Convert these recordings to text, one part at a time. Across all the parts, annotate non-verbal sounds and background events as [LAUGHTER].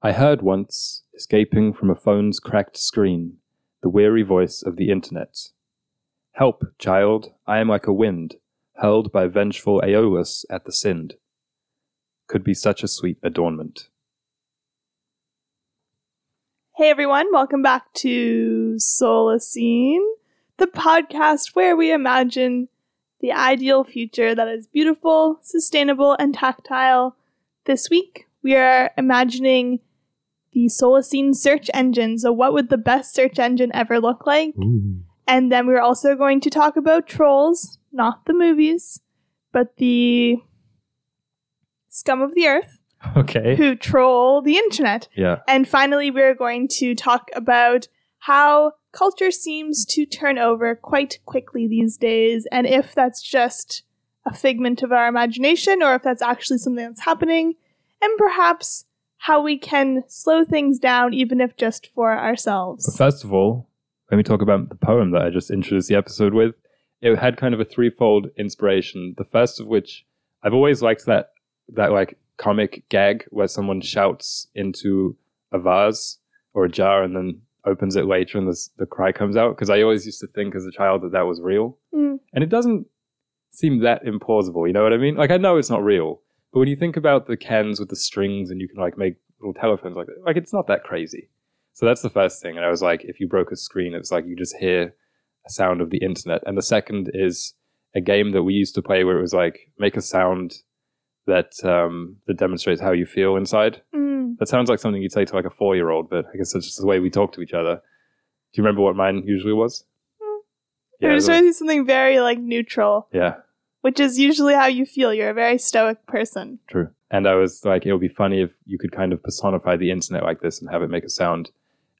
I heard once, escaping from a phone's cracked screen, the weary voice of the internet. Help, child, I am like a wind, hurled by vengeful Aeolus at the Sind. Could be such a sweet adornment. Hey everyone, welcome back to Solacene, the podcast where we imagine the ideal future that is beautiful, sustainable, and tactile. This week, we are imagining the Solacene search engine. So, what would the best search engine ever look like? Ooh. And then we're also going to talk about trolls, not the movies, but the scum of the earth Okay. who troll the internet. Yeah. And finally, we're going to talk about how culture seems to turn over quite quickly these days, and if that's just a figment of our imagination or if that's actually something that's happening, and perhaps how we can slow things down, even if just for ourselves. first of all, let me talk about the poem that I just introduced the episode with. It had kind of a threefold inspiration. The first of which I've always liked that that like comic gag where someone shouts into a vase or a jar and then opens it later and the, the cry comes out because I always used to think as a child that that was real. Mm. And it doesn't seem that implausible, you know what I mean? Like I know it's not real, but when you think about the cans with the strings and you can like make little telephones like that, like it's not that crazy. So that's the first thing. And I was like, if you broke a screen, it's like you just hear a sound of the internet. And the second is a game that we used to play where it was like make a sound that um, that demonstrates how you feel inside. Mm. That sounds like something you'd say to like a four year old, but I guess that's just the way we talk to each other. Do you remember what mine usually was? it was the- really something very like neutral, yeah, which is usually how you feel. You're a very stoic person. True. And I was like, it would be funny if you could kind of personify the internet like this and have it make a sound.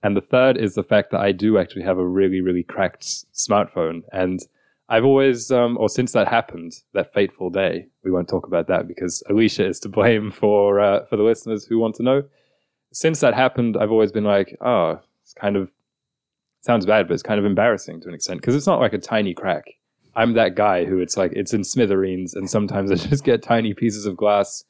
And the third is the fact that I do actually have a really, really cracked smartphone. And I've always, um, or since that happened, that fateful day, we won't talk about that because Alicia is to blame [LAUGHS] for uh, for the listeners who want to know. Since that happened, I've always been like, oh, it's kind of sounds bad, but it's kind of embarrassing to an extent because it's not like a tiny crack. I'm that guy who it's like it's in smithereens, and sometimes I [LAUGHS] just get tiny pieces of glass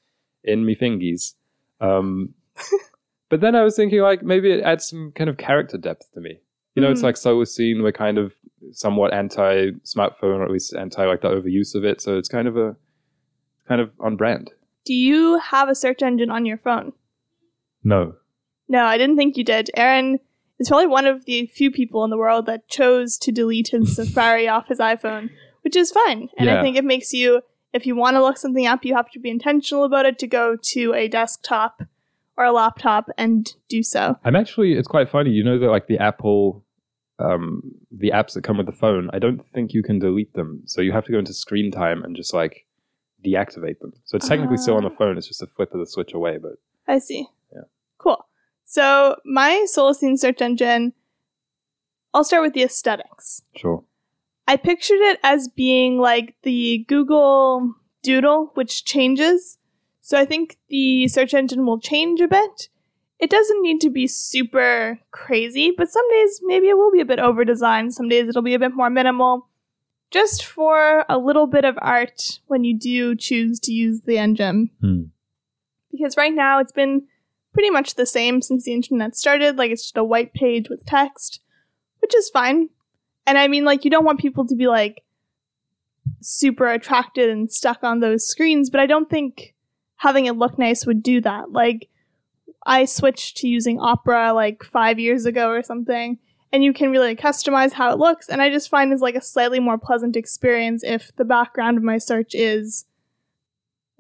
in me fingies. Um, [LAUGHS] but then I was thinking like maybe it adds some kind of character depth to me. You know, it's Mhm. like Solacene. We're kind of somewhat anti smartphone, or at least anti like the overuse of it. So it's kind of a kind of on brand. Do you have a search engine on your phone? No, No, I didn't think you did. Aaron is probably one of the few people in the world that chose to delete his [LAUGHS] Safari off his iPhone, which is fine. And I think it makes you, if you want to look something up, you have to be intentional about it to go to a desktop or a laptop and do so. I'm actually. It's quite funny. You know that like the Apple, um, the apps that come with the phone. I don't think you can delete them. So you have to go into screen time and just like deactivate them. So it's technically still on the Ah. phone. It's just a flip of the switch away. But I see. Yeah. Cool. So my Solacene search engine, I'll start with the aesthetics. sure. I pictured it as being like the Google Doodle, which changes. So I think the search engine will change a bit. It doesn't need to be super crazy, but some days maybe it will be a bit over designed. Some days it'll be a bit more minimal. Just for a little bit of art when you do choose to use the engine. Hmm. Because right now it's been pretty much the same since the internet started. Like it's just a white page with text, which is fine. And I mean, like, you don't want people to be like super attracted and stuck on those screens, but I don't think having it look nice would do that. Like, I switched to using Opera like five years ago or something, and you can really customize how it looks. And I just find it's like a slightly more pleasant experience if the background of my search is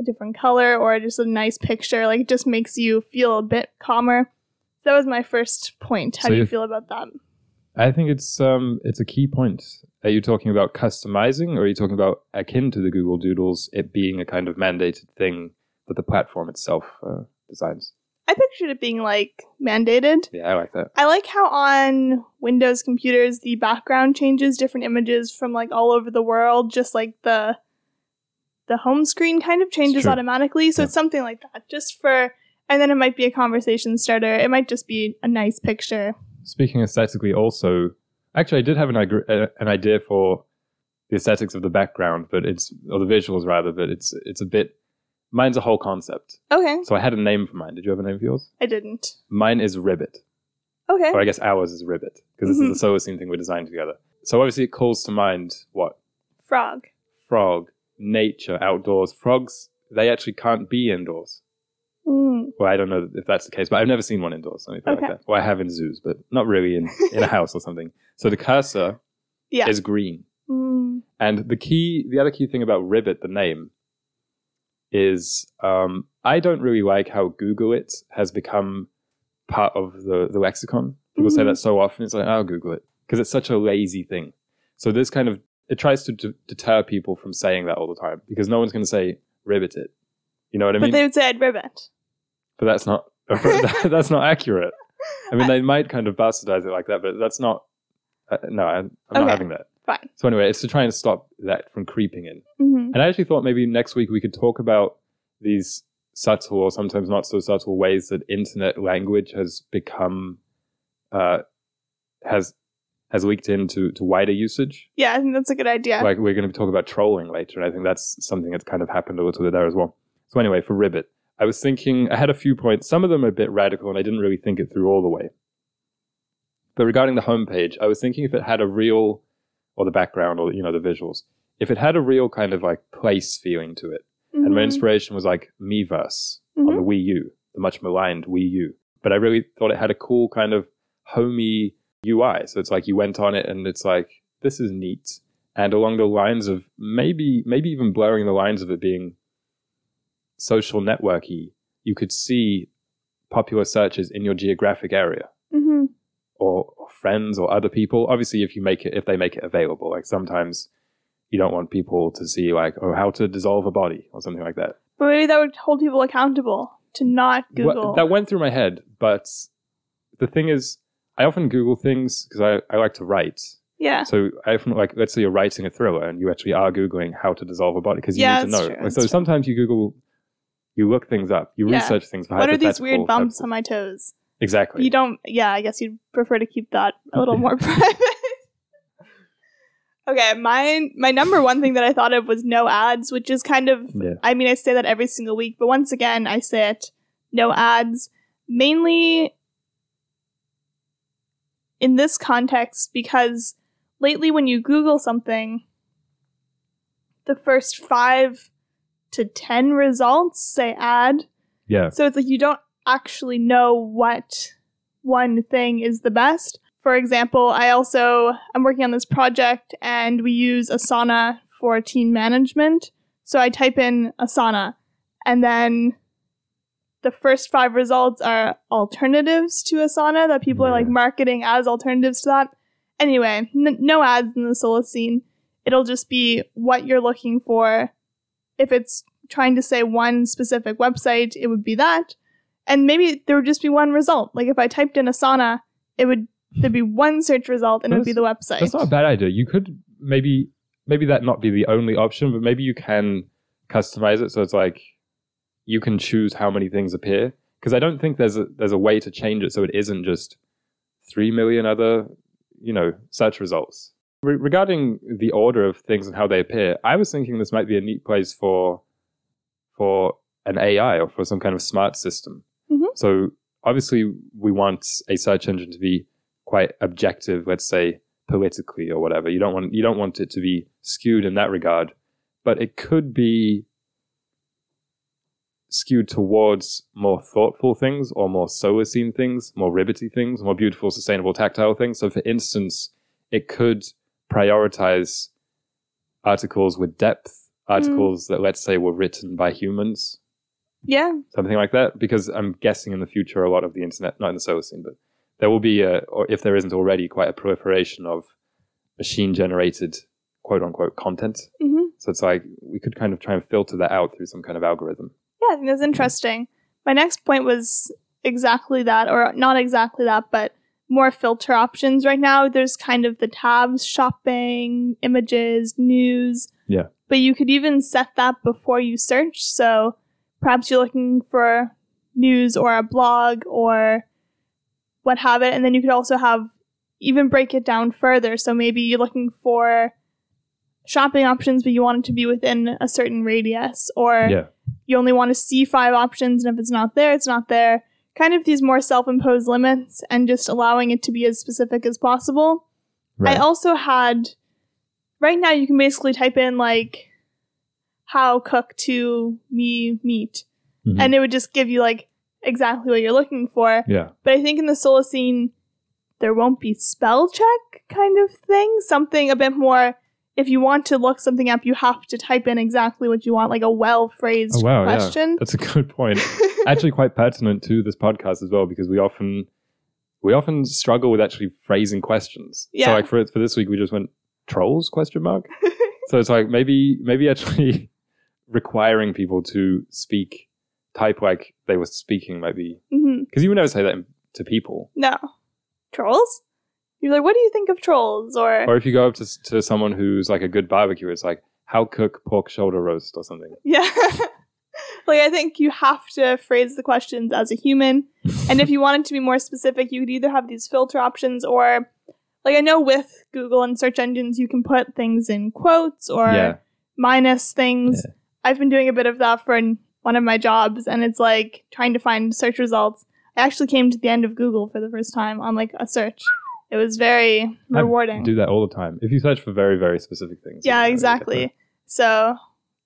a different color or just a nice picture. Like, it just makes you feel a bit calmer. So That was my first point. How So do you feel about that? I think it's um it's a key point. Are you talking about customizing, or are you talking about akin to the Google Doodles, it being a kind of mandated thing that the platform itself uh, designs? I pictured it being like mandated. Yeah, I like that. I like how on Windows computers the background changes different images from like all over the world, just like the the home screen kind of changes automatically. So Yeah. it's something like that, just for, and then it might be a conversation starter. It might just be a nice picture. Speaking aesthetically, also, actually, I did have an, uh, an idea for the aesthetics of the background, but it's or the visuals rather, but it's it's a bit mine's a whole concept. Okay. So I had a name for mine. Did you have a name for yours? I didn't. Mine is Ribbit. Okay. Or I guess ours is Ribbit because this Mhm. is the Solacene thing we designed together. So obviously it calls to mind what Frog. frog, nature, outdoors. Frogs they actually can't be indoors. Mm. Well, I don't know if that's the case, but I've never seen one indoors. Let me put it Okay. like that. Well, I have in zoos, but not really in, in a [LAUGHS] house or something. So the cursor Yeah. is green. Mm. And the key, the other key thing about Ribbit, the name, is um, I don't really like how Google it has become part of the, the lexicon. People say Mhm. that so often. It's like, I'll Google it because it's such a lazy thing. So this kind of it tries to d- deter people from saying that all the time because no one's going to say Ribbit it. You know what I But mean? But they would say I'd ribbit. but that's not [LAUGHS] [LAUGHS] that's not accurate. I mean, they might kind of bastardize it like that, but that's not. Uh, no, I, I'm not having that. Fine. So anyway, it's to try and stop that from creeping in. hmm And I actually thought maybe next week we could talk about these subtle or sometimes not so subtle ways that internet language has become uh, has has leaked into to wider usage. Yeah, I think that's a good idea. Like we're going to talk about trolling later, and I think that's something that's kind of happened a little bit there as well. So anyway, for Ribbit, I was thinking I had a few points. Some of them are a bit radical, and I didn't really think it through all the way. But regarding the homepage, I was thinking if it had a real, or the background, or you know the visuals, if it had a real kind of like place feeling to it. And my Mhm. inspiration was like Miiverse on the Wii U, the much maligned Wii U. But I really thought it had a cool kind of homey UI. So it's like you went on it and it's like, this is neat. And along the lines of maybe, maybe even blurring the lines of it being social networky, you could see popular searches in your geographic area Mhm. or, or friends or other people. Obviously, if you make it, if they make it available, like sometimes you don't want people to see like, oh, how to dissolve a body or something like that. But maybe that would hold people accountable to not Google. that went through my head, but the thing is, I often Google things because I, I like to write. yeah. So I often like, let's say you're writing a thriller and you actually are Googling how to dissolve a body because you Yeah, need to know. true, that's so true. sometimes you Google, you look things up, you Yeah. research things. For What are these weird bumps on my toes? Exactly. You don't. Yeah, I guess you'd prefer to keep that a little more [LAUGHS] private. okay, my my number one thing that I thought of was no ads, which is kind of. Yeah. I mean, I say that every single week, but once again, I say it no ads, mainly in this context because lately when you Google something, the first five to ten results say ad. Yeah. So it's like you don't actually know what one thing is the best. For example, I also I'm working on this project and we use Asana for team management. So I type in Asana and then the first five results are alternatives to Asana that people are like marketing as alternatives to that. Anyway, n- no ads in the Solacene. It'll just be what you're looking for. If it's trying to say one specific website, it would be that. And maybe there would just be one result. Like if I typed in Asana, it would there'd be one search result and it would be the website. That's not a bad idea. You could maybe maybe that not be the only option, but maybe you can customize it so it's like you can choose how many things appear. Because I don't think there's a there's a way to change it so it isn't just three million other you know search results. Re- regarding the order of things and how they appear, I was thinking this might be a neat place for for an AI or for some kind of smart system. Mhm. So obviously we want a search engine to be quite objective, let's say politically or whatever. You don't want you don't want it to be skewed in that regard, but it could be skewed towards more thoughtful things or more Solacene things, more ribbity things, more beautiful, sustainable, tactile things. So, for instance, it could prioritize articles with depth, articles that, let's say, were written by humans, yeah. something like that. Because I'm guessing in the future, a lot of the internet, not in the Solacene, but there will be, a, or if there isn't already, quite a proliferation of machine generated quote unquote content. hmm So it's like we could kind of try and filter that out through some kind of algorithm. Yeah, I think that's interesting. My next point was exactly that, or not exactly that, but more filter options right now. There's kind of the tabs, shopping, images, news. Yeah. But you could even set that before you search. So perhaps you're looking for news or a blog or what have it. And then you could also have even break it down further. So maybe you're looking for shopping options, but you want it to be within a certain radius, or Yeah. you only want to see five options, and if it's not there, it's not there. Kind of these more self imposed limits and just allowing it to be as specific as possible. Right. I also had, right now, you can basically type in like, how cook to me meat, Mhm. and it would just give you like exactly what you're looking for. yeah. But I think in the Solacene, there won't be spell check kind of thing. Something a bit more. If you want to look something up, you have to type in exactly what you want, like a well phrased Oh, wow. question. Yeah. That's a good point. [LAUGHS] actually quite pertinent to this podcast as well because we often we often struggle with actually phrasing questions. Yeah. So like for for this week we just went trolls question mark. [LAUGHS] so it's like maybe maybe actually [LAUGHS] requiring people to speak type like they were speaking might be hmm because you would never say that to people. No. Trolls? You're like, what do you think of trolls? Or, Or if you go up to to someone who's like a good barbecue, it's like how cook pork shoulder roast or something. yeah. [LAUGHS] like, I think you have to phrase the questions as a human. [LAUGHS] and if you wanted to be more specific, you could either have these filter options or, like, I know with Google and search engines, you can put things in quotes or yeah. minus things. I've been doing a bit of that for one of my jobs, and it's like trying to find search results. I actually came to the end of Google for the first time on like a search. It was very I rewarding. do that all the time. If you search for very very specific things. yeah, you know, you get exactly. So,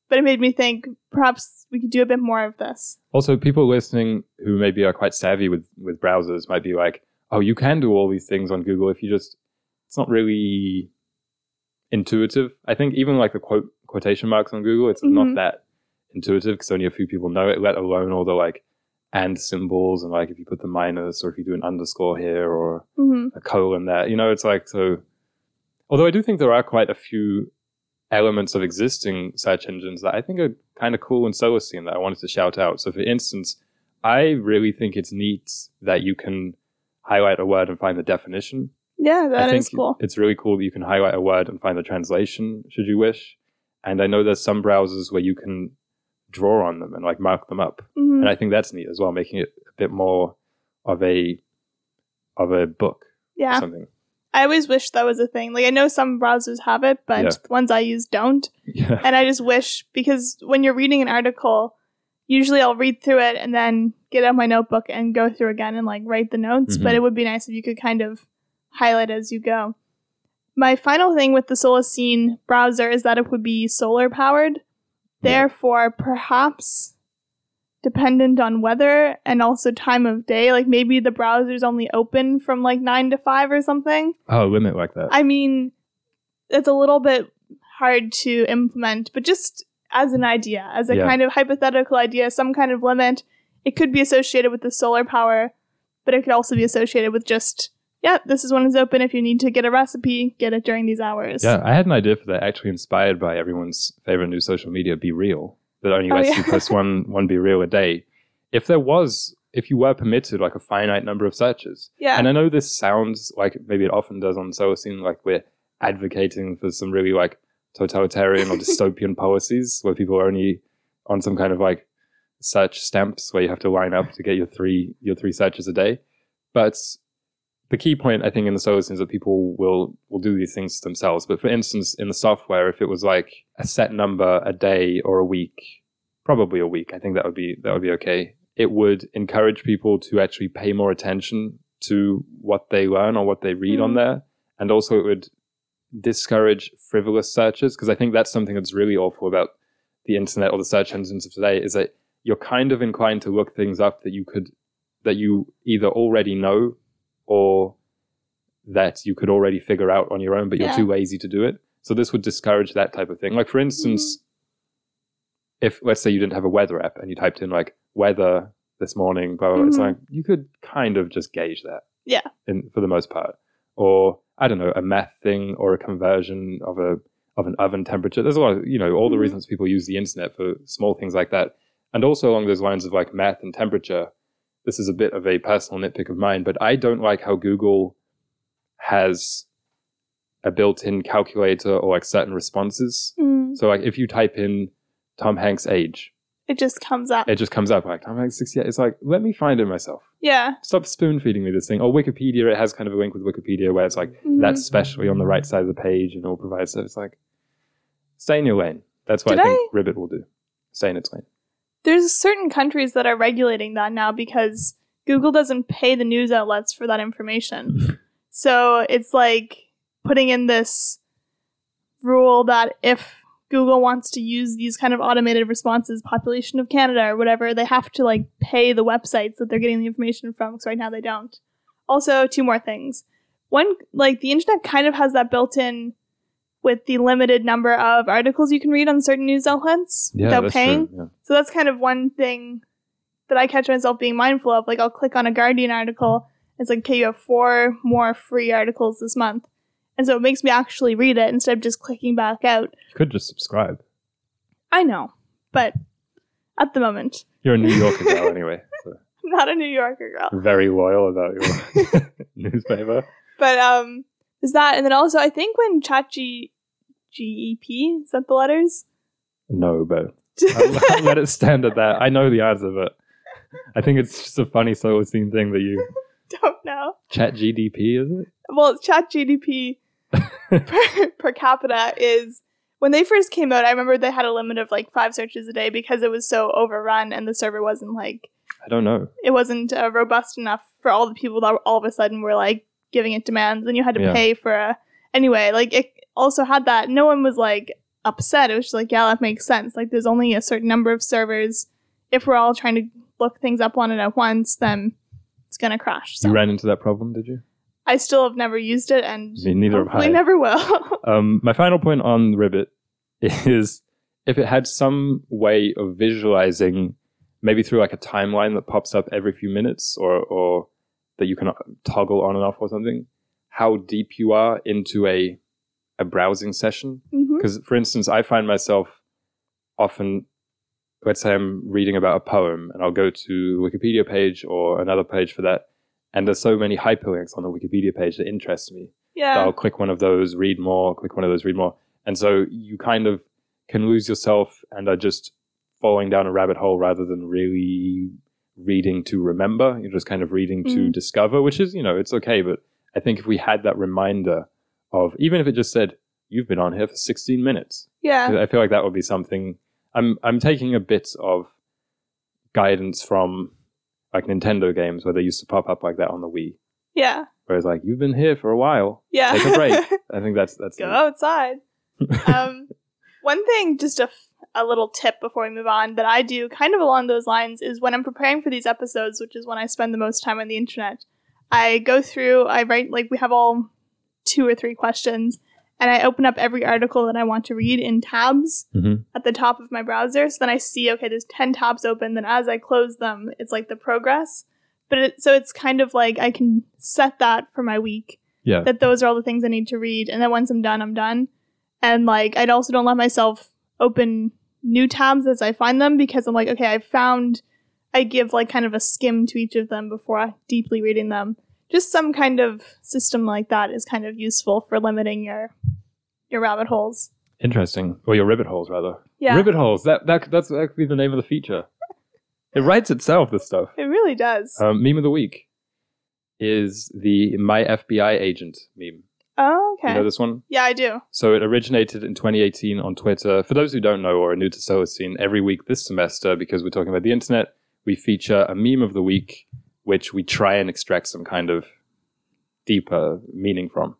but it made me think perhaps we could do a bit more of this. Also, people listening who maybe are quite savvy with with browsers might be like, "Oh, you can do all these things on Google if you just." It's not really intuitive. I think even like the quote quotation marks on Google, it's Mhm. not that intuitive because only a few people know it. Let alone all the like and symbols and like if you put the minus or if you do an underscore here or hmm a colon there. You know, it's like so. Although I do think there are quite a few elements of existing search engines that I think are kind of cool and Solacene that I wanted to shout out. So, for instance, I really think it's neat that you can highlight a word and find the definition. Yeah, that is cool. It's really cool that you can highlight a word and find the translation, should you wish. And I know there's some browsers where you can draw on them and like mark them up hmm and I think that's neat as well, making it a bit more of a of a book or Yeah, something. I always wish that was a thing. Like I know some browsers have it, but Yeah. the ones I use don't. Yeah, and I just wish because when you're reading an article, usually I'll read through it and then get out my notebook and go through again and like write the notes. But Mhm. it would be nice if you could kind of highlight as you go. My final thing with the Solacene browser is that it would be solar powered. Therefore, perhaps dependent on weather and also time of day. Like maybe the browser's only open from like nine to five or something. oh, limit like that. I mean, it's a little bit hard to implement, but just as an idea, as a Yeah. kind of hypothetical idea, some kind of limit, it could be associated with the solar power, but it could also be associated with just, yeah, this is when it's open. If you need to get a recipe, get it during these hours. Yeah, I had an idea for that actually inspired by everyone's favorite new social media, BeReal, that only Oh, lets yeah. you post one one BeReal a day. If there was, if you were permitted like a finite number of searches, Yeah. and I know this sounds like maybe it often does on Solacene, like we're advocating for some really like totalitarian or [LAUGHS] dystopian policies where people are only on some kind of like search stamps where you have to line up to get your three your three searches a day. But the key point I think in the Solacene is that people will will do these things themselves. But for instance, in the software, if it was like a set number a day or a week, probably a week, I think that would be that would be okay. It would encourage people to actually pay more attention to what they learn or what they read on Mhm. there, and also it would discourage frivolous searches because I think that's something that's really awful about the internet or the search engines of today is that you're kind of inclined to look things up that you could that you either already know or that you could already figure out on your own, but you're Yeah. too lazy to do it. So this would discourage that type of thing. Like for instance, if let's say you didn't have a weather app and you typed in like weather this morning, blah blah, blah it's Mhm. like you could kind of just gauge that. Yeah. In for the most part. Or I don't know, a math thing or a conversion of a of an oven temperature. There's a lot of you know, all the Mhm. reasons people use the internet for small things like that. And also along those lines of like math and temperature, this is a bit of a personal nitpick of mine, but I don't like how Google has a built-in calculator or like certain responses. Mm, So like if you type in Tom Hanks' age, it just comes up. it just comes up like Tom Hanks 68. It's like, let me find it myself. yeah. Stop spoon feeding me this thing. Or Wikipedia, it has kind of a link with Wikipedia where it's like Mhm. that's specially on the right side of the page and all provides stuff. It's like Stay in your lane. That's what Did I think Ribbit will do. Stay in its lane. There's certain countries that are regulating that now because Google doesn't pay the news outlets for that information. [LAUGHS] so it's like putting in this rule that if Google wants to use these kind of automated responses, population of Canada or whatever, they have to like pay the websites that they're getting the information from. Because right now they don't. Also, two more things. One, like the internet kind of has that built in with the limited number of articles you can read on certain news outlets Yeah, without paying. true. Yeah. So that's kind of one thing that I catch myself being mindful of. Like I'll click on a Guardian article. It's like, okay, you have four more free articles this month. And so it makes me actually read it instead of just clicking back out. You could just subscribe. I know, but at the moment, You're a New Yorker [LAUGHS] girl anyway. So not a New Yorker girl. very loyal about your [LAUGHS] [LAUGHS] newspaper. But um, is that, and then also I think when ChatG GEP is that the letters? No, but [LAUGHS] I'll, let it stand at that. I know the answer, but I think it's just a funny Solacene thing that you [LAUGHS] Don't know. chat GDP, is it? Well, Chat GDP [LAUGHS] per, per capita is when they first came out. I remember they had a limit of like five searches a day because it was so overrun and the server wasn't like I don't know. it wasn't uh, robust enough for all the people that all of a sudden were like giving it demands and you had to Yeah. pay for a anyway like it also had that no one was like upset. It was just like yeah that makes sense. Like there's only a certain number of servers. If we're all trying to look things up on it at once then it's gonna crash so. You ran into that problem, did you? i still have never used it and Me neither have hopefully I. never will. [LAUGHS] Um, my final point on Ribbit is if it had some way of visualizing, maybe through like a timeline that pops up every few minutes, or or that you can toggle on and off or something, how deep you are into a a browsing session. Because, for instance, I find myself often, let's say I'm reading about a poem, and I'll go to the Wikipedia page or another page for that, and there's so many hyperlinks on the Wikipedia page that interest me. yeah I'll click one of those, read more, click one of those, read more. And so you kind of can lose yourself and are just falling down a rabbit hole rather than really reading to remember. You're just kind of reading to Mm. discover, which is, you know, it's okay. But I think if we had that reminder of, even if it just said, you've been on here for 16 minutes, yeah I feel like that would be something. I'm, I'm taking a bit of guidance from like Nintendo games where they used to pop up like that on the Wii. yeah Whereas like, you've been here for a while. yeah Take a break. [LAUGHS] I think that's that's go neat. outside. [LAUGHS] um, one thing, just a, f- a little tip before we move on, that I do kind of along those lines is when I'm preparing for these episodes, which is when I spend the most time on the internet, I go through, I write, like, we have all two or three questions, and I open up every article that I want to read in tabs Mhm. at the top of my browser. So then I see, okay, there's 10 tabs open. Then as I close them, it's like the progress. But it, so it's kind of like I can set that for my week Yeah. that those are all the things I need to read. And then once I'm done, I'm done. And like, I'd also don't let myself open new tabs as I find them because I'm like, okay, I found, I give like kind of a skim to each of them before I deeply reading them. Just some kind of system like that is kind of useful for limiting your your rabbit holes. Interesting. Or your ribbit holes, rather. Yeah, Ribbit holes. That that that's actually the name of the feature. [LAUGHS] It writes itself. This stuff. it really does. Um, meme of the week is the my FBI agent meme. oh, okay. You know this one? yeah, I do. So it originated in 2018 on Twitter. For those who don't know or are new to Solacene, every week this semester, because we're talking about the internet, we feature a meme of the week, which we try and extract some kind of deeper meaning from.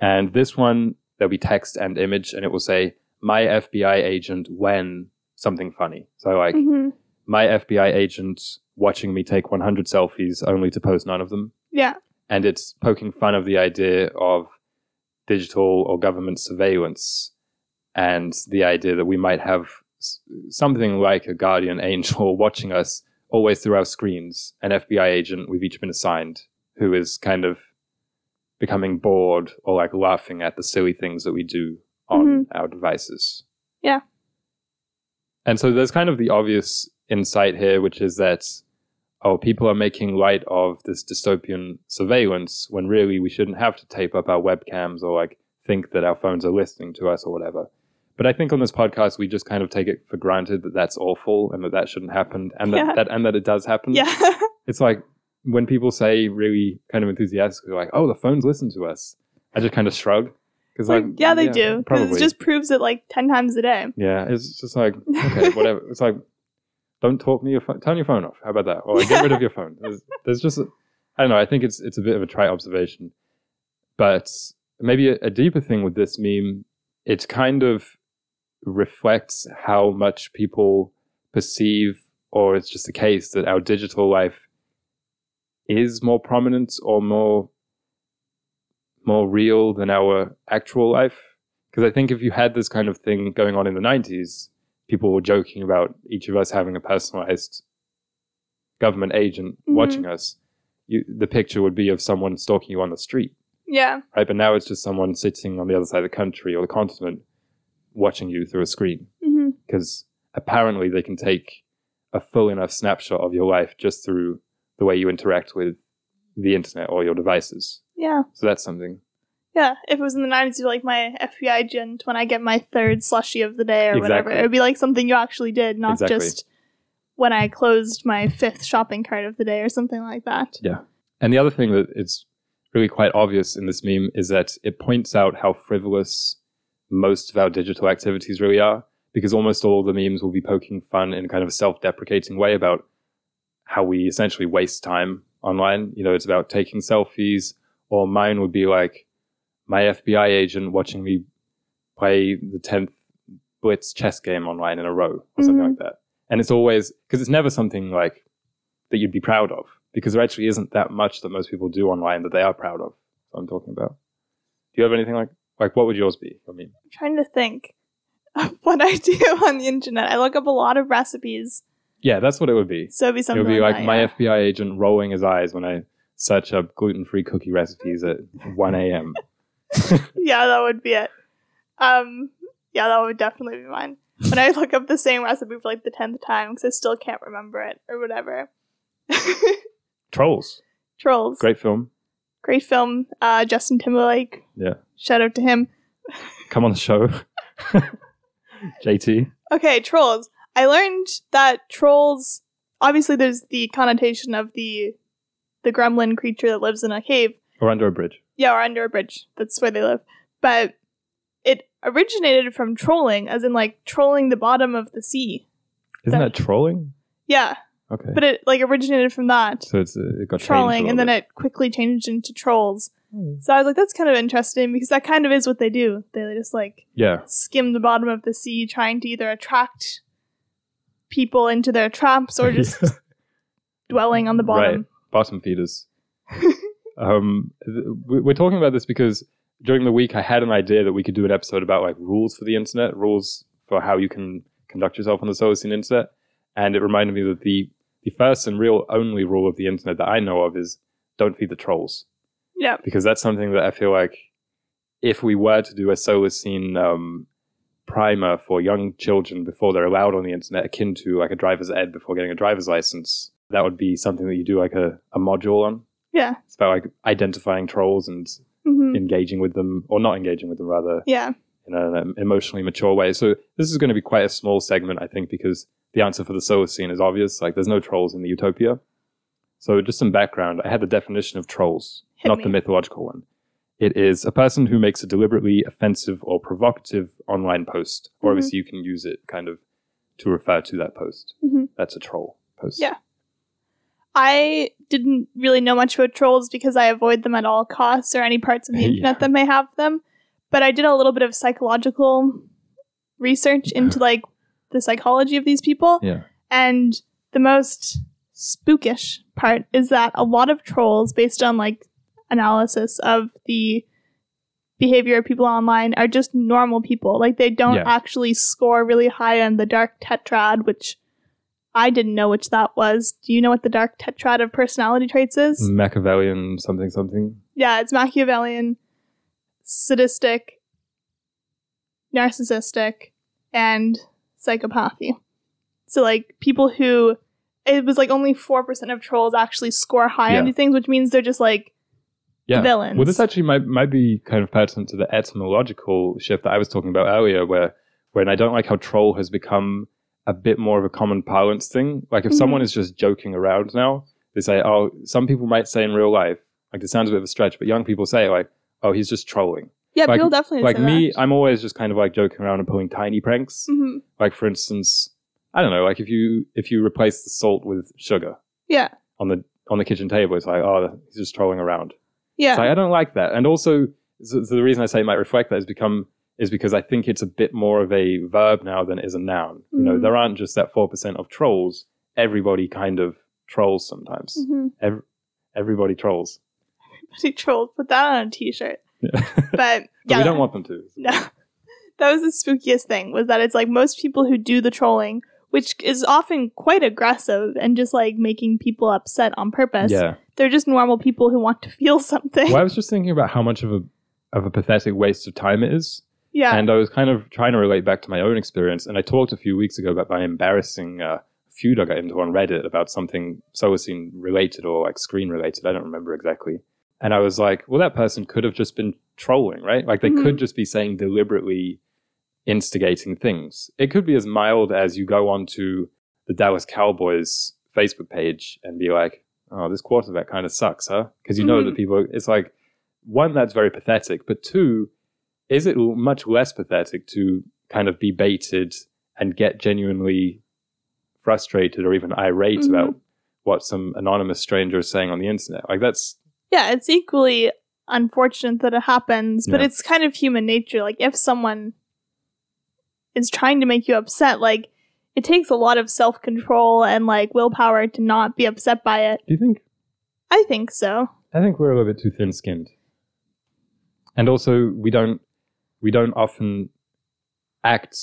And this one, there'll be text and image, and it will say, My FBI agent when something funny. So, like, hmm my FBI agent watching me take 100 selfies only to post none of them Yeah. and it's poking fun of the idea of digital or government surveillance and the idea that we might have something like a guardian [LAUGHS] angel watching us always through our screens, an FBI agent we've each been assigned who is kind of becoming bored or like laughing at the silly things that we do on mm-hmm. our devices. Yeah. And so there's kind of the obvious insight here, which is that oh, people are making light of this dystopian surveillance when really we shouldn't have to tape up our webcams or like think that our phones are listening to us or whatever. But I think on this podcast we just kind of take it for granted that that's awful and that that shouldn't happen and that, Yeah. that and that it does happen. Yeah. [LAUGHS] It's like when people say really kind of enthusiastically like, "Oh, the phones listen to us." I just kind of shrug. Because Like, yeah, they do. Because it just proves it like 10 times a day. yeah, it's just like [LAUGHS] okay, whatever. It's like don't talk me your phone. Turn your phone off. How about that? Or like, get rid of your phone. There's, there's just I I don't know. I think it's it's a bit of a trite observation, but maybe a, a deeper thing with this meme, it's kind of reflects how much people perceive, or it's just the case that our digital life is more prominent or more more real than our actual life. Because I think if you had this kind of thing going on in the 90s, people were joking about each of us having a personalized government agent Mhm. watching us. You, the picture would be of someone stalking you on the street, Yeah. right? But now it's just someone sitting on the other side of the country or the continent watching you through a screen. Mm-hmm. Because apparently they can take a full enough snapshot of your life just through the way you interact with the internet or your devices. Yeah. So that's something. Yeah. If it was in the 90s, it'd be like my FBI agent when I get my third slushy of the day or whatever. It would be like something you actually did, not Exactly. just when I closed my fifth shopping cart of the day or something like that. Yeah. And the other thing that is really quite obvious in this meme is that it points out how frivolous most of our digital activities really are, because almost all the memes will be poking fun in a kind of a self deprecating way about how we essentially waste time online. You know, it's about taking selfies, or mine would be like my FBI agent watching me play the 10th Blitz chess game online in a row, or something Mhm. like that. And it's always, because it's never something like that you'd be proud of because there actually isn't that much that most people do online that they are proud of. I'm talking about. Do you have anything like like what would yours be? I mean, I'm trying to think of [LAUGHS] what I do on the internet. I look up a lot of recipes. yeah, that's what it would be. So it'd be It something would be like that, my yeah. FBI agent rolling his eyes when I search up gluten-free cookie recipes at 1 a.m. [LAUGHS] yeah, that would be it. Um, yeah, that would definitely be mine. When I look up the same recipe for like the tenth time because I still can't remember it or whatever. [LAUGHS] Trolls, Trolls, great film. Great film. Uh, Justin Timberlake, Yeah, shout out to him. come on the show, [LAUGHS] JT. Okay, trolls. I learned that trolls. Obviously, there's the connotation of the the gremlin creature that lives in a cave. Or under a bridge. Yeah, or under a bridge. That's where they live. But it originated from trolling, as in like trolling the bottom of the sea. Isn't That- that trolling? Yeah, Okay. but it like originated from that so it's uh, it got trolling, and then it quickly changed into trolls. bit. So I was like, that's kind of interesting because that kind of is what they do. They just like Yeah, skim the bottom of the sea, trying to either attract people into their traps or just [LAUGHS] dwelling on the bottom. bottom feeders. [LAUGHS] um, th- we- we're talking about this because during the week I had an idea that we could do an episode about like rules for the internet, rules for how you can conduct yourself on the Solacene internet, and it reminded me that the the first and real only rule of the internet that I know of is don't feed the trolls Yeah. because that's something that I feel like if we were to do a Solacene um, primer for young children before they're allowed on the internet, akin to like a driver's ed before getting a driver's license, that would be something that you do like a, a module on. Yeah. It's about like identifying trolls and hmm engaging with them, or not engaging with them, rather Yeah. In an emotionally mature way. So this is going to be quite a small segment, I think, because the answer for the Solacene is obvious. Like, there's no trolls in the Utopia. So just some background. I had the definition of trolls, Hit not me. the mythological one. It is a person who makes a deliberately offensive or provocative online post, or Mhm. obviously you can use it kind of to refer to that post. Mhm. That's a troll post. Yeah. I didn't really know much about trolls because I avoid them at all costs or any parts of the [LAUGHS] Yeah. internet that may have them. But I did a little bit of psychological research into like the psychology of these people. Yeah. And the most spookish part is that a lot of trolls, based on like analysis of the behavior of people online, are just normal people. Like they don't Yeah. actually score really high on the dark tetrad, which I didn't know which that was. Do you know what the dark tetrad of personality traits is? Machiavellian something something. Yeah, it's Machiavellian, sadistic, narcissistic, and psychopathy. So, like, people who. It was like only 4% of trolls actually score high Yeah. on these things, which means they're just like Yeah. villains. Well, this actually might might be kind of pertinent to the etymological shift that I was talking about earlier, where when I don't like how troll has become a bit more of a common parlance thing. Like if Mhm. someone is just joking around now, they say, "Oh," some people might say in real life, like it sounds a bit of a stretch, but young people say like, "Oh, he's just trolling." Yeah, Like- people definitely like me, that. I'm always just kind of like joking around and pulling tiny pranks. Mhm. Like for instance, I don't know, like if you if you replace the salt with sugar Yeah, on the on the kitchen table, it's like, oh, he's just trolling around. yeah, It's like, I don't like that. And also, so, so the reason I say it might reflect that is become is because I think it's a bit more of a verb now than it is a noun. You know, Mhm. there aren't just that four percent of trolls. Everybody kind of trolls sometimes. hmm Ev- everybody trolls. Everybody [LAUGHS] trolled. Put that on a t-shirt. Yeah. [LAUGHS] But yeah, we don't want them to. No. [LAUGHS] That was the spookiest thing was that it's like most people who do the trolling, which is often quite aggressive and just like making people upset on purpose. Yeah. They're just normal people who want to feel something. Well, I was just thinking about how much of a of a pathetic waste of time it is. yeah. And I was kind of trying to relate back to my own experience. And I talked a few weeks ago about my embarrassing uh, feud I got into on Reddit about something Solacene related or like screen related. I don't remember exactly. And I was like, well, that person could have just been trolling, right? Like they Mhm. could just be saying deliberately instigating things. It could be as mild as you go onto the Dallas Cowboys Facebook page and be like, oh, this quarterback kind of sucks, huh? Because you know Mhm. that people, it's like, one, that's very pathetic, but two, is it much less pathetic to kind of be baited and get genuinely frustrated or even irate Mhm. about what some anonymous stranger is saying on the internet? Like, that's, yeah, it's equally unfortunate that it happens, but Yeah. it's kind of human nature. Like if someone is trying to make you upset, like it takes a lot of self control and like willpower to not be upset by it. do you think? I think so. I think we're a little bit too thin-skinned, and also we don't we don't often act.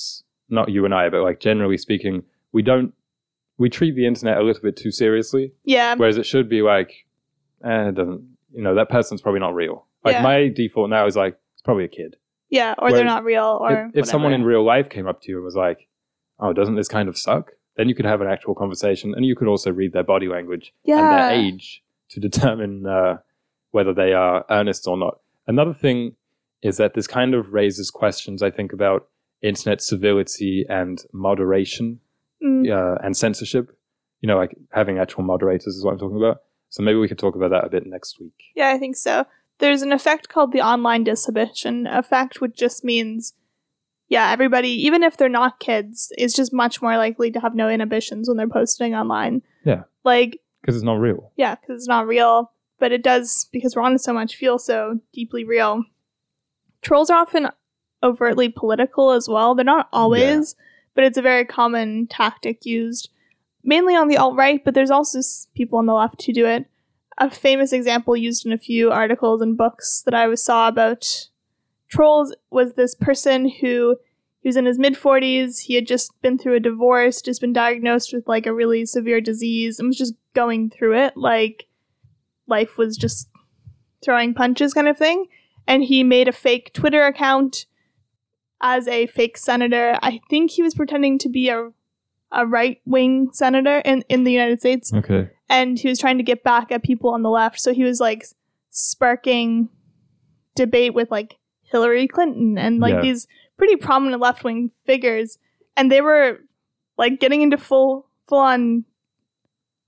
Not you and I, but like generally speaking, we don't we treat the internet a little bit too seriously, Yeah. whereas it should be like, eh, it doesn't. You know, that person's probably not real. Like Yeah. my default now is like it's probably a kid. Yeah. Or they're not real or if, someone in real life came up to you and was like, "Oh, doesn't this kind of suck?" Then you could have an actual conversation, and you could also read their body language and their age to determine uh, whether they are earnest or not. Another thing is that this kind of raises questions, I think, about internet civility and moderation Mm. uh, and censorship. You know, like having actual moderators is what I'm talking about. So maybe we could talk about that a bit next week. Yeah, I think so. There's an effect called the online disinhibition effect, which just means, yeah, everybody, even if they're not kids, is just much more likely to have no inhibitions when they're posting online. Yeah. Like, Because it's not real. yeah, because it's not real, but it does, because we're on it so much, feel so deeply real. Trolls are often overtly political as well. They're not always, but it's a very common tactic used mainly on the alt right, but there's also people on the left who do it. A famous example used in a few articles and books that I saw about trolls was this person who he was in his mid 40s. He had just been through a divorce, just been diagnosed with like a really severe disease, and was just going through it. Like life was just throwing punches, kind of thing. And he made a fake Twitter account as a fake senator. I think he was pretending to be a a right wing senator in, in the United States Okay. and he was trying to get back at people on the left. So he was like sparking debate with like Hillary Clinton and like Yeah. these pretty prominent left wing figures, and they were like getting into full full on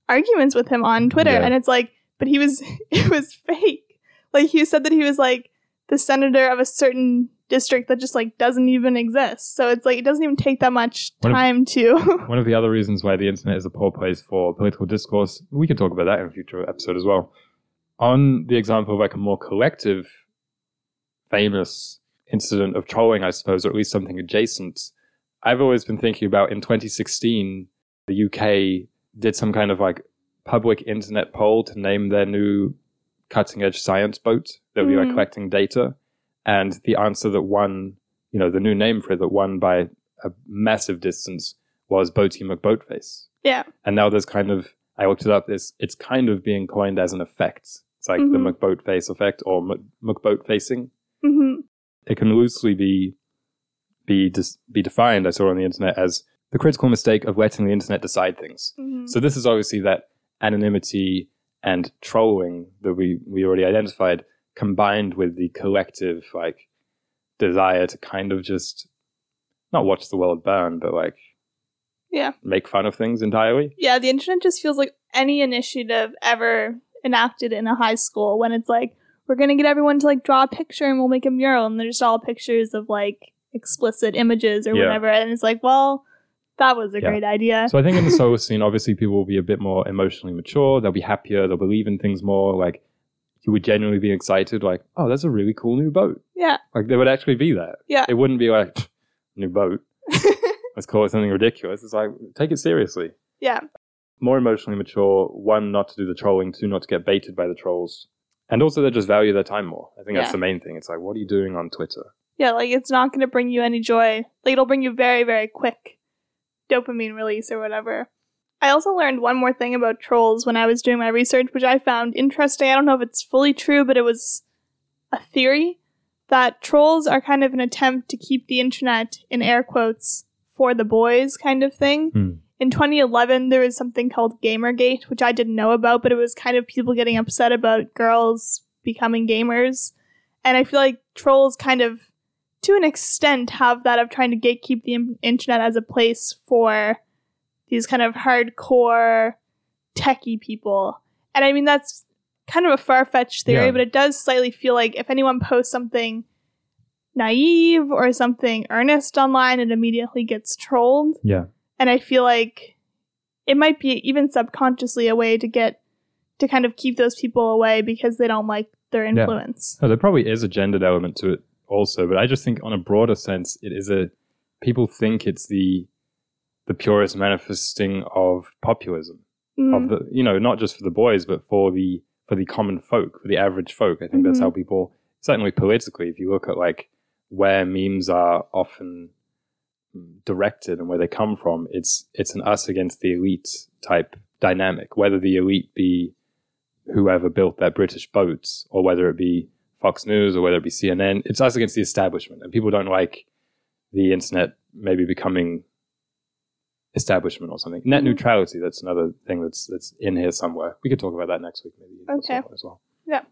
arguments with him on Twitter, Yeah. and it's like, but he was [LAUGHS] it was fake. Like he said that he was like the senator of a certain district that just like doesn't even exist. So it's like it doesn't even take that much time to. [LAUGHS] One of the other reasons why the internet is a poor place for political discourse, we can talk about that in a future episode as well. On the example of like a more collective, famous incident of trolling, I suppose, or at least something adjacent, I've always been thinking about in 2016, the UK did some kind of like public internet poll to name their new cutting edge science boat that be like Mhm. collecting data. And the answer that won, you know, the new name for it that won by a massive distance was Boaty McBoatface. yeah. And now there's kind of, I looked it up, it's, it's kind of being coined as an effect. It's like the Mhm. McBoatface effect or Mc- McBoatfacing. hmm It can loosely be be dis- be defined, I saw on the internet, as the critical mistake of letting the internet decide things. hmm So this is obviously that anonymity and trolling that we, we already identified combined with the collective like desire to kind of just not watch the world burn, but like Yeah. make fun of things entirely. Yeah, the internet just feels like any initiative ever enacted in a high school when it's like, we're gonna get everyone to like draw a picture and we'll make a mural and they're just all pictures of like explicit images or Yeah. whatever and it's like well that was a Yeah. great idea So I think in the [LAUGHS] Solacene, obviously people will be a bit more emotionally mature. They'll be happier. They'll believe in things more. Like you would genuinely be excited. Like, oh, that's a really cool new boat. yeah Like there would actually be that. Yeah. It wouldn't be like new boat. [LAUGHS] Let's call it something ridiculous. It's like take it seriously. yeah More emotionally mature. One, not to do the trolling. Two, not to get baited by the trolls. And also, they just value their time more. I think that's the main thing. It's like, what are you doing on Twitter? yeah like it's not gonna bring you any joy like it'll bring you very very quick dopamine release or whatever I also learned one more thing about trolls when I was doing my research, which I found interesting. I don't know if it's fully true, but it was a theory that trolls are kind of an attempt to keep the internet in air quotes for the boys kind of thing. Hmm. In 2011, there was something called Gamergate, which I didn't know about, but it was kind of people getting upset about girls becoming gamers. And I feel like trolls kind of, to an extent, have that of trying to gatekeep the internet as a place for these kind of hardcore techie people. And I mean, that's kind of a far fetched theory, Yeah. but it does slightly feel like if anyone posts something naive or something earnest online, it immediately gets trolled. Yeah. And I feel like it might be even subconsciously a way to get to kind of keep those people away because they don't like their influence. No, there probably is a gendered element to it also, but I just think on a broader sense, it is a people think it's the the purest manifesting of populism Mm, of the you know not just for the boys but for the for the common folk for the average folk. I think that's Mhm. how people certainly politically, if you look at like where memes are often directed and where they come from, it's it's an us against the elite type dynamic. Whether the elite be whoever built that British boat, or whether it be Fox News, or whether it be CNN, it's us against the establishment, and people don't like the internet maybe becoming establishment or something. Net Mhm. neutrality, that's another thing that's that's in here somewhere. We could talk about that next week maybe Okay. as well. Yeah.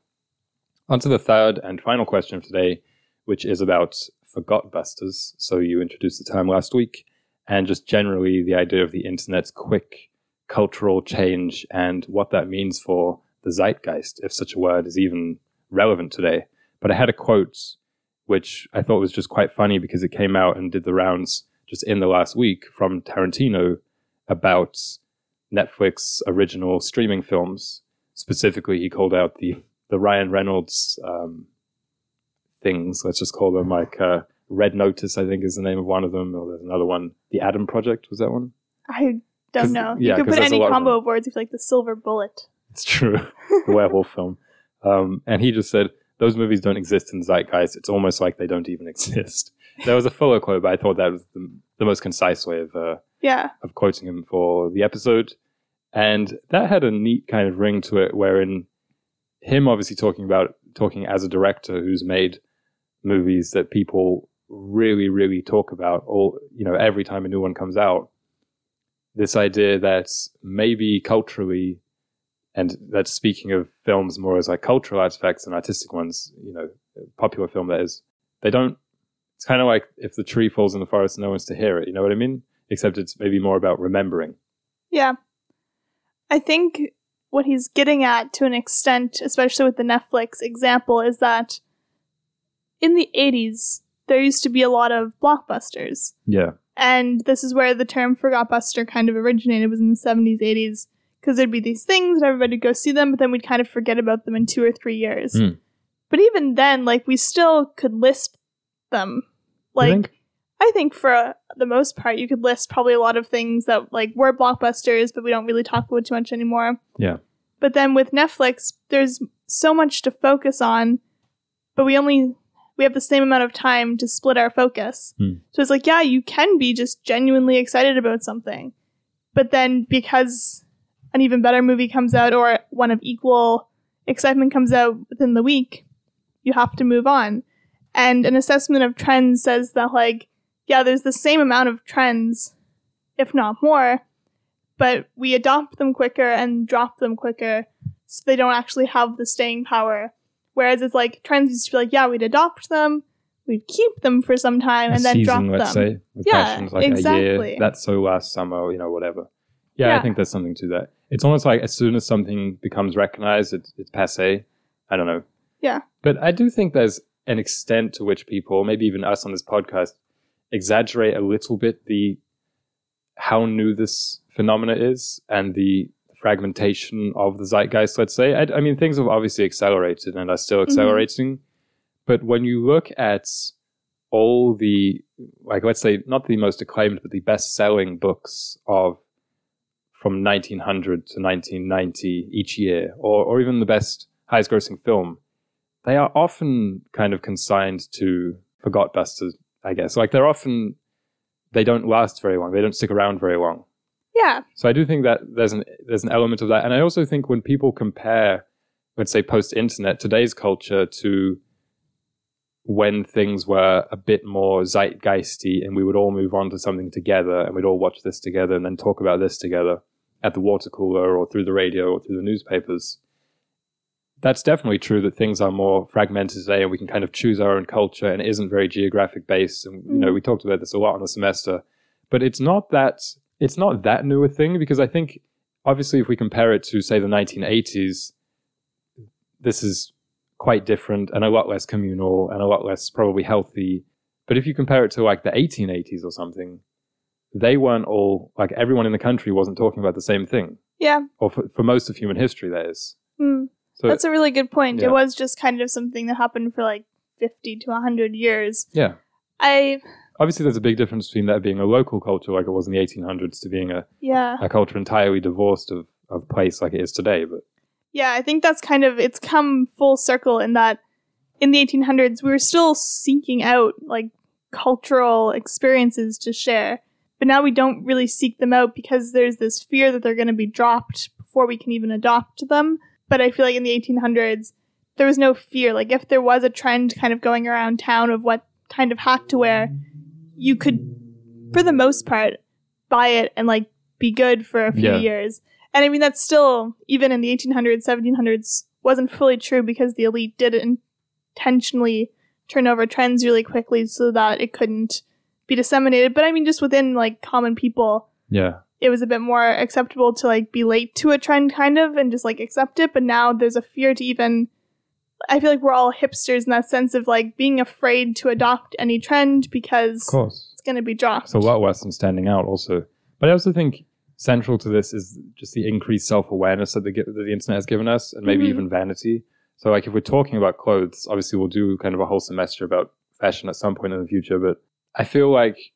On to the third and final question of today, which is about forgot busters. So you introduced the term last week, and just generally the idea of the internet's quick cultural change and what that means for the zeitgeist, if such a word is even relevant today. But I had a quote which I thought was just quite funny because it came out and did the rounds just in the last week from Tarantino about Netflix original streaming films. Specifically, he called out the the Ryan Reynolds um, things. Let's just call them like uh, Red Notice. I think is the name of one of them. Or there's another one, The Adam Project. Was that one? I don't know. yeah, you could put any of combo of words if you like the silver bullet. It's true. [LAUGHS] the werewolf film. Um, and he just said, those movies don't exist in zeitgeist. It's almost like they don't even [LAUGHS] exist. There was a fuller quote, but I thought that was the, the most concise way of, uh, Yeah. of quoting him for the episode. And that had a neat kind of ring to it, wherein him obviously talking about, talking as a director who's made movies that people really, really talk about all, you know, every time a new one comes out. This idea that maybe culturally and that's speaking of films more as like cultural artifacts and artistic ones, you know, popular film that is, they don't, it's kind of like if the tree falls in the forest, no one's to hear it, you know what I mean? Except it's maybe more about remembering. Yeah. I think what he's getting at to an extent, especially with the Netflix example, is that in the 80s, there used to be a lot of blockbusters. Yeah. And this is where the term forgotbuster kind of originated, was in the 70s, 80s, because there'd be these things and everybody would go see them, but then we'd kind of forget about them in two or three years. Mm. But even then, like, we still could list them. Like, think? I think for uh, the most part, you could list probably a lot of things that like were blockbusters, but we don't really talk about too much anymore. Yeah. But then with Netflix, there's so much to focus on, but we only we have the same amount of time to split our focus. Hmm. So it's like, yeah, you can be just genuinely excited about something, but then because an even better movie comes out or one of equal excitement comes out within the week, you have to move on. And an assessment of trends says that like yeah, there's the same amount of trends, if not more, but we adopt them quicker and drop them quicker so they don't actually have the staying power. Whereas it's like trends used to be like, yeah, we'd adopt them, we'd keep them for some time, A and then season, drop let's them. say, with Yeah, like a exactly. year. That's so last summer, you know, whatever. Yeah, Yeah. I think there's something to that. It's almost like as soon as something becomes recognized, it's, it's passe. I don't know. Yeah. But I do think there's an extent to which people, maybe even us on this podcast, exaggerate a little bit the how new this phenomena is and the fragmentation of the zeitgeist, let's say. I, I mean, things have obviously accelerated and are still Mm-hmm. accelerating. But when you look at all the, like, let's say, not the most acclaimed, but the best selling books of from 1900 to 1990 each year, or, or even the best highest grossing film, they are often kind of consigned to forgotbusters, I guess. Like, they're often, they don't last very long, they don't stick around very long. Yeah. So I do think that there's an there's an element of that, and I also think when people compare, let's say, post-internet today's culture to when things were a bit more zeitgeisty, and we would all move on to something together, and we'd all watch this together, and then talk about this together at the water cooler, or through the radio, or through the newspapers. That's definitely true that things are more fragmented today, and we can kind of choose our own culture, and it isn't very geographic based. And you know, Mm. we talked about this a lot on the semester, but it's not that it's not that new a thing because I think obviously if we compare it to say the 1980s, this is quite different and a lot less communal and a lot less probably healthy. But if you compare it to like the 1880s or something, they weren't all like everyone in the country wasn't talking about the same thing, Yeah. or for, for most of human history, that is. Mm. So That's a really good point. yeah. It was just kind of something that happened for like 50 to 100 years. yeah, I, obviously there's a big difference between that being a local culture like it was in the 1800s to being a, yeah. a culture entirely divorced of, of place like it is today. But Yeah, I think that's kind of it's come full circle in that in the 1800s we were still seeking out like cultural experiences to share, but now we don't really seek them out because there's this fear that they're going to be dropped before we can even adopt them. But I feel like in the 1800s there was no fear. Like if there was a trend kind of going around town of what kind of hat to wear, you could for the most part buy it and like be good for a few Yeah. years. And I mean, that's still, even in the 1800s, 1700s, wasn't fully true because the elite did intentionally turn over trends really quickly so that it couldn't be disseminated. But I mean, just within like common people, yeah, it was a bit more acceptable to like be late to a trend kind of and just like accept it. But now there's a fear to even. I feel like we're all hipsters in that sense of like being afraid to adopt any trend because of course. it's going to be dropped. So, a lot worse than standing out, also. But I also think central to this is just the increased self awareness that the, that the internet has given us, and maybe Mhm. even vanity. So, like, if we're talking about clothes, obviously we'll do kind of a whole semester about fashion at some point in the future. But I feel like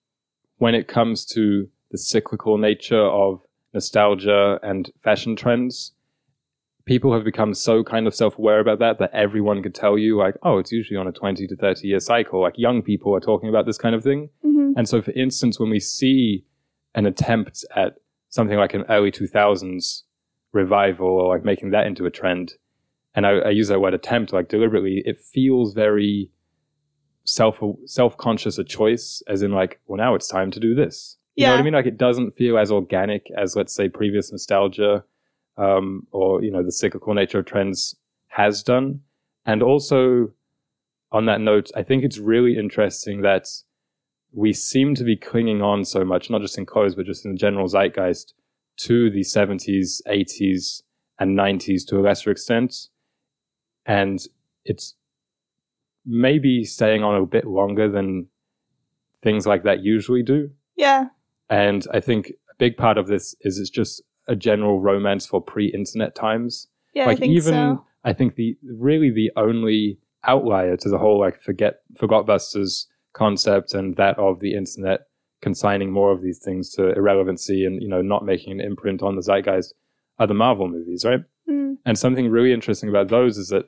when it comes to the cyclical nature of nostalgia and fashion trends, people have become so kind of self aware about that that everyone could tell you, like, oh, it's usually on a 20 to 30 year cycle. Like, young people are talking about this kind of thing. hmm And so, for instance, when we see an attempt at something like an early 2000s revival or like making that into a trend, and I, I use that word attempt like deliberately, it feels very self self conscious a choice, as in like, well, now it's time to do this. You know what I mean? Like, it doesn't feel as organic as, let's say, previous nostalgia um, or you know the cyclical nature of trends has done. And also, on that note, I think it's really interesting that we seem to be clinging on so much, not just in clothes, but just in the general zeitgeist, to the 70s, 80s, and 90s to a lesser extent. And it's maybe staying on a bit longer than things like that usually do. Yeah. And I think a big part of this is it's just a general romance for pre-internet times. Yeah, like I think even so. I think the really the only outlier to the whole like forget forgotbusters concept and that of the internet consigning more of these things to irrelevancy and you know not making an imprint on the zeitgeist are the Marvel movies, right? Mm. And something really interesting about those is that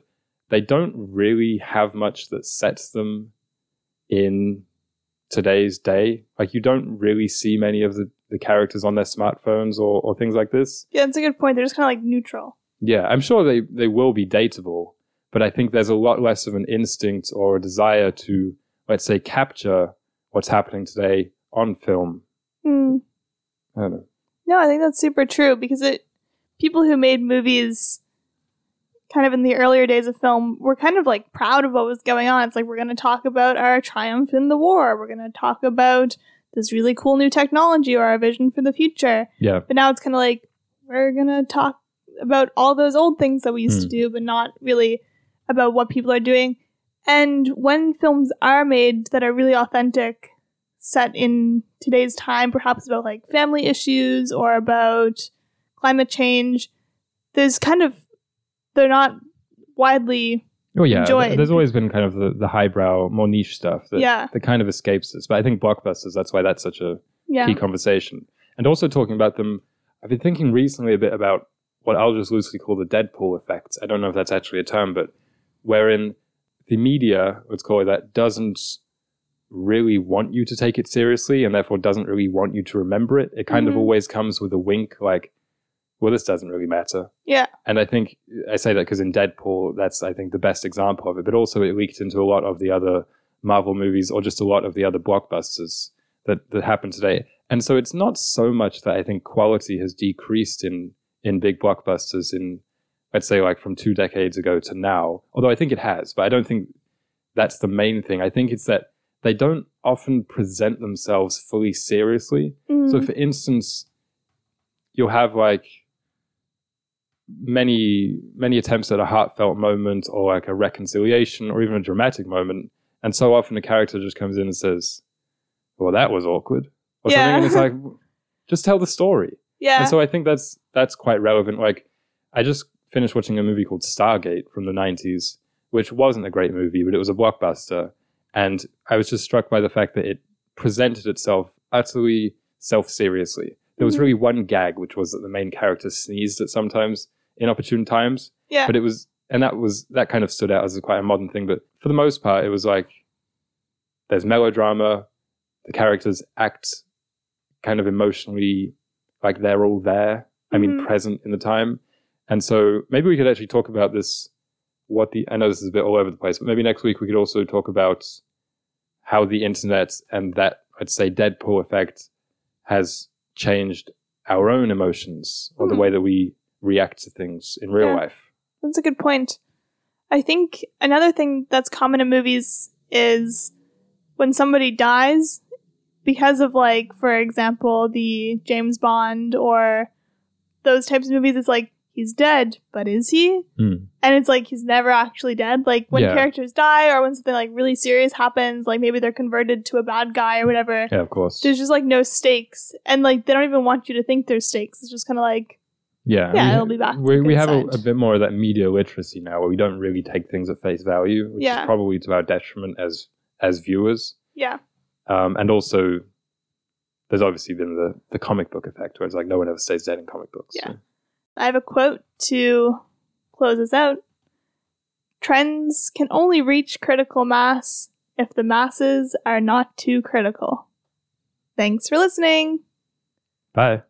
they don't really have much that sets them in today's day. Like you don't really see many of the, the characters on their smartphones or, or things like this. Yeah, that's a good point. They're just kind of like neutral. Yeah, I'm sure they, they will be dateable, but I think there's a lot less of an instinct or a desire to, let's say, capture what's happening today on film. Hmm. I don't know. No, I think that's super true because it people who made movies kind of in the earlier days of film were kind of like proud of what was going on. It's like we're going to talk about our triumph in the war. We're going to talk about this really cool new technology or our vision for the future. Yeah, But now it's kind of like we're going to talk about all those old things that we used to Hmm. do but not really about what people are doing. And when films are made that are really authentic, set in today's time, perhaps about like family issues or about climate change, there's kind of, they're not widely, Oh yeah, enjoyed. there's always been kind of the, the highbrow, more niche stuff that, yeah, that kind of escapes us. But I think blockbusters, that's why that's such a yeah, key conversation. And also talking about them, I've been thinking recently a bit about what I'll just loosely call the Deadpool effect. I don't know if that's actually a term, but wherein the media, let's call it that, doesn't really want you to take it seriously and therefore doesn't really want you to remember it. It kind of Mhm. always comes with a wink, like, well, this doesn't really matter. yeah, And I think I say that because in Deadpool, that's I think the best example of it. But also, it leaked into a lot of the other Marvel movies, or just a lot of the other blockbusters that that happen today. And so, it's not so much that I think quality has decreased in in big blockbusters in let's say like from two decades ago to now. Although I think it has, but I don't think that's the main thing. I think it's that they don't often present themselves fully seriously. So, Mhm. for instance, you'll have like many many attempts at a heartfelt moment or like a reconciliation or even a dramatic moment, and so often the character just comes in and says, "Well, that was awkward," or Yeah. something, and it's like, [LAUGHS] just tell the story. yeah, And so I think that's that's quite relevant. Like, I just finished watching a movie called Stargate from the '90s, which wasn't a great movie, but it was a blockbuster, and I was just struck by the fact that it presented itself utterly self-seriously. There was Mhm. really one gag, which was that the main character sneezed at sometimes inopportune times, yeah, but it was, and that was that kind of stood out as quite a modern thing. But for the most part, it was like there's melodrama, the characters act kind of emotionally like they're all there. I mean, Mhm. present in the time. And so maybe we could actually talk about this. What the I know this is a bit all over the place, but maybe next week we could also talk about how the internet and that I'd say Deadpool effect has changed our own emotions or the Hmm. way that we react to things in real Yeah. life. That's a good point. I think another thing that's common in movies is when somebody dies, because of, like, for example, the James Bond or those types of movies, it's like, he's dead, but is he? Hmm. And it's like, he's never actually dead. Like, when Yeah. characters die or when something, like, really serious happens, like, maybe they're converted to a bad guy or whatever, Yeah, of course. there's just, like, no stakes. And, like, they don't even want you to think there's stakes. It's just kind of like, Yeah, Yeah, we, it'll be back We, we have a, a bit more of that media literacy now, where we don't really take things at face value, which Yeah. is probably to our detriment as as viewers. yeah. Um, and also, there's obviously been the the comic book effect, where it's like no one ever stays dead in comic books. Yeah. I have a quote to close us out. Trends can only reach critical mass if the masses are not too critical. Thanks for listening. Bye.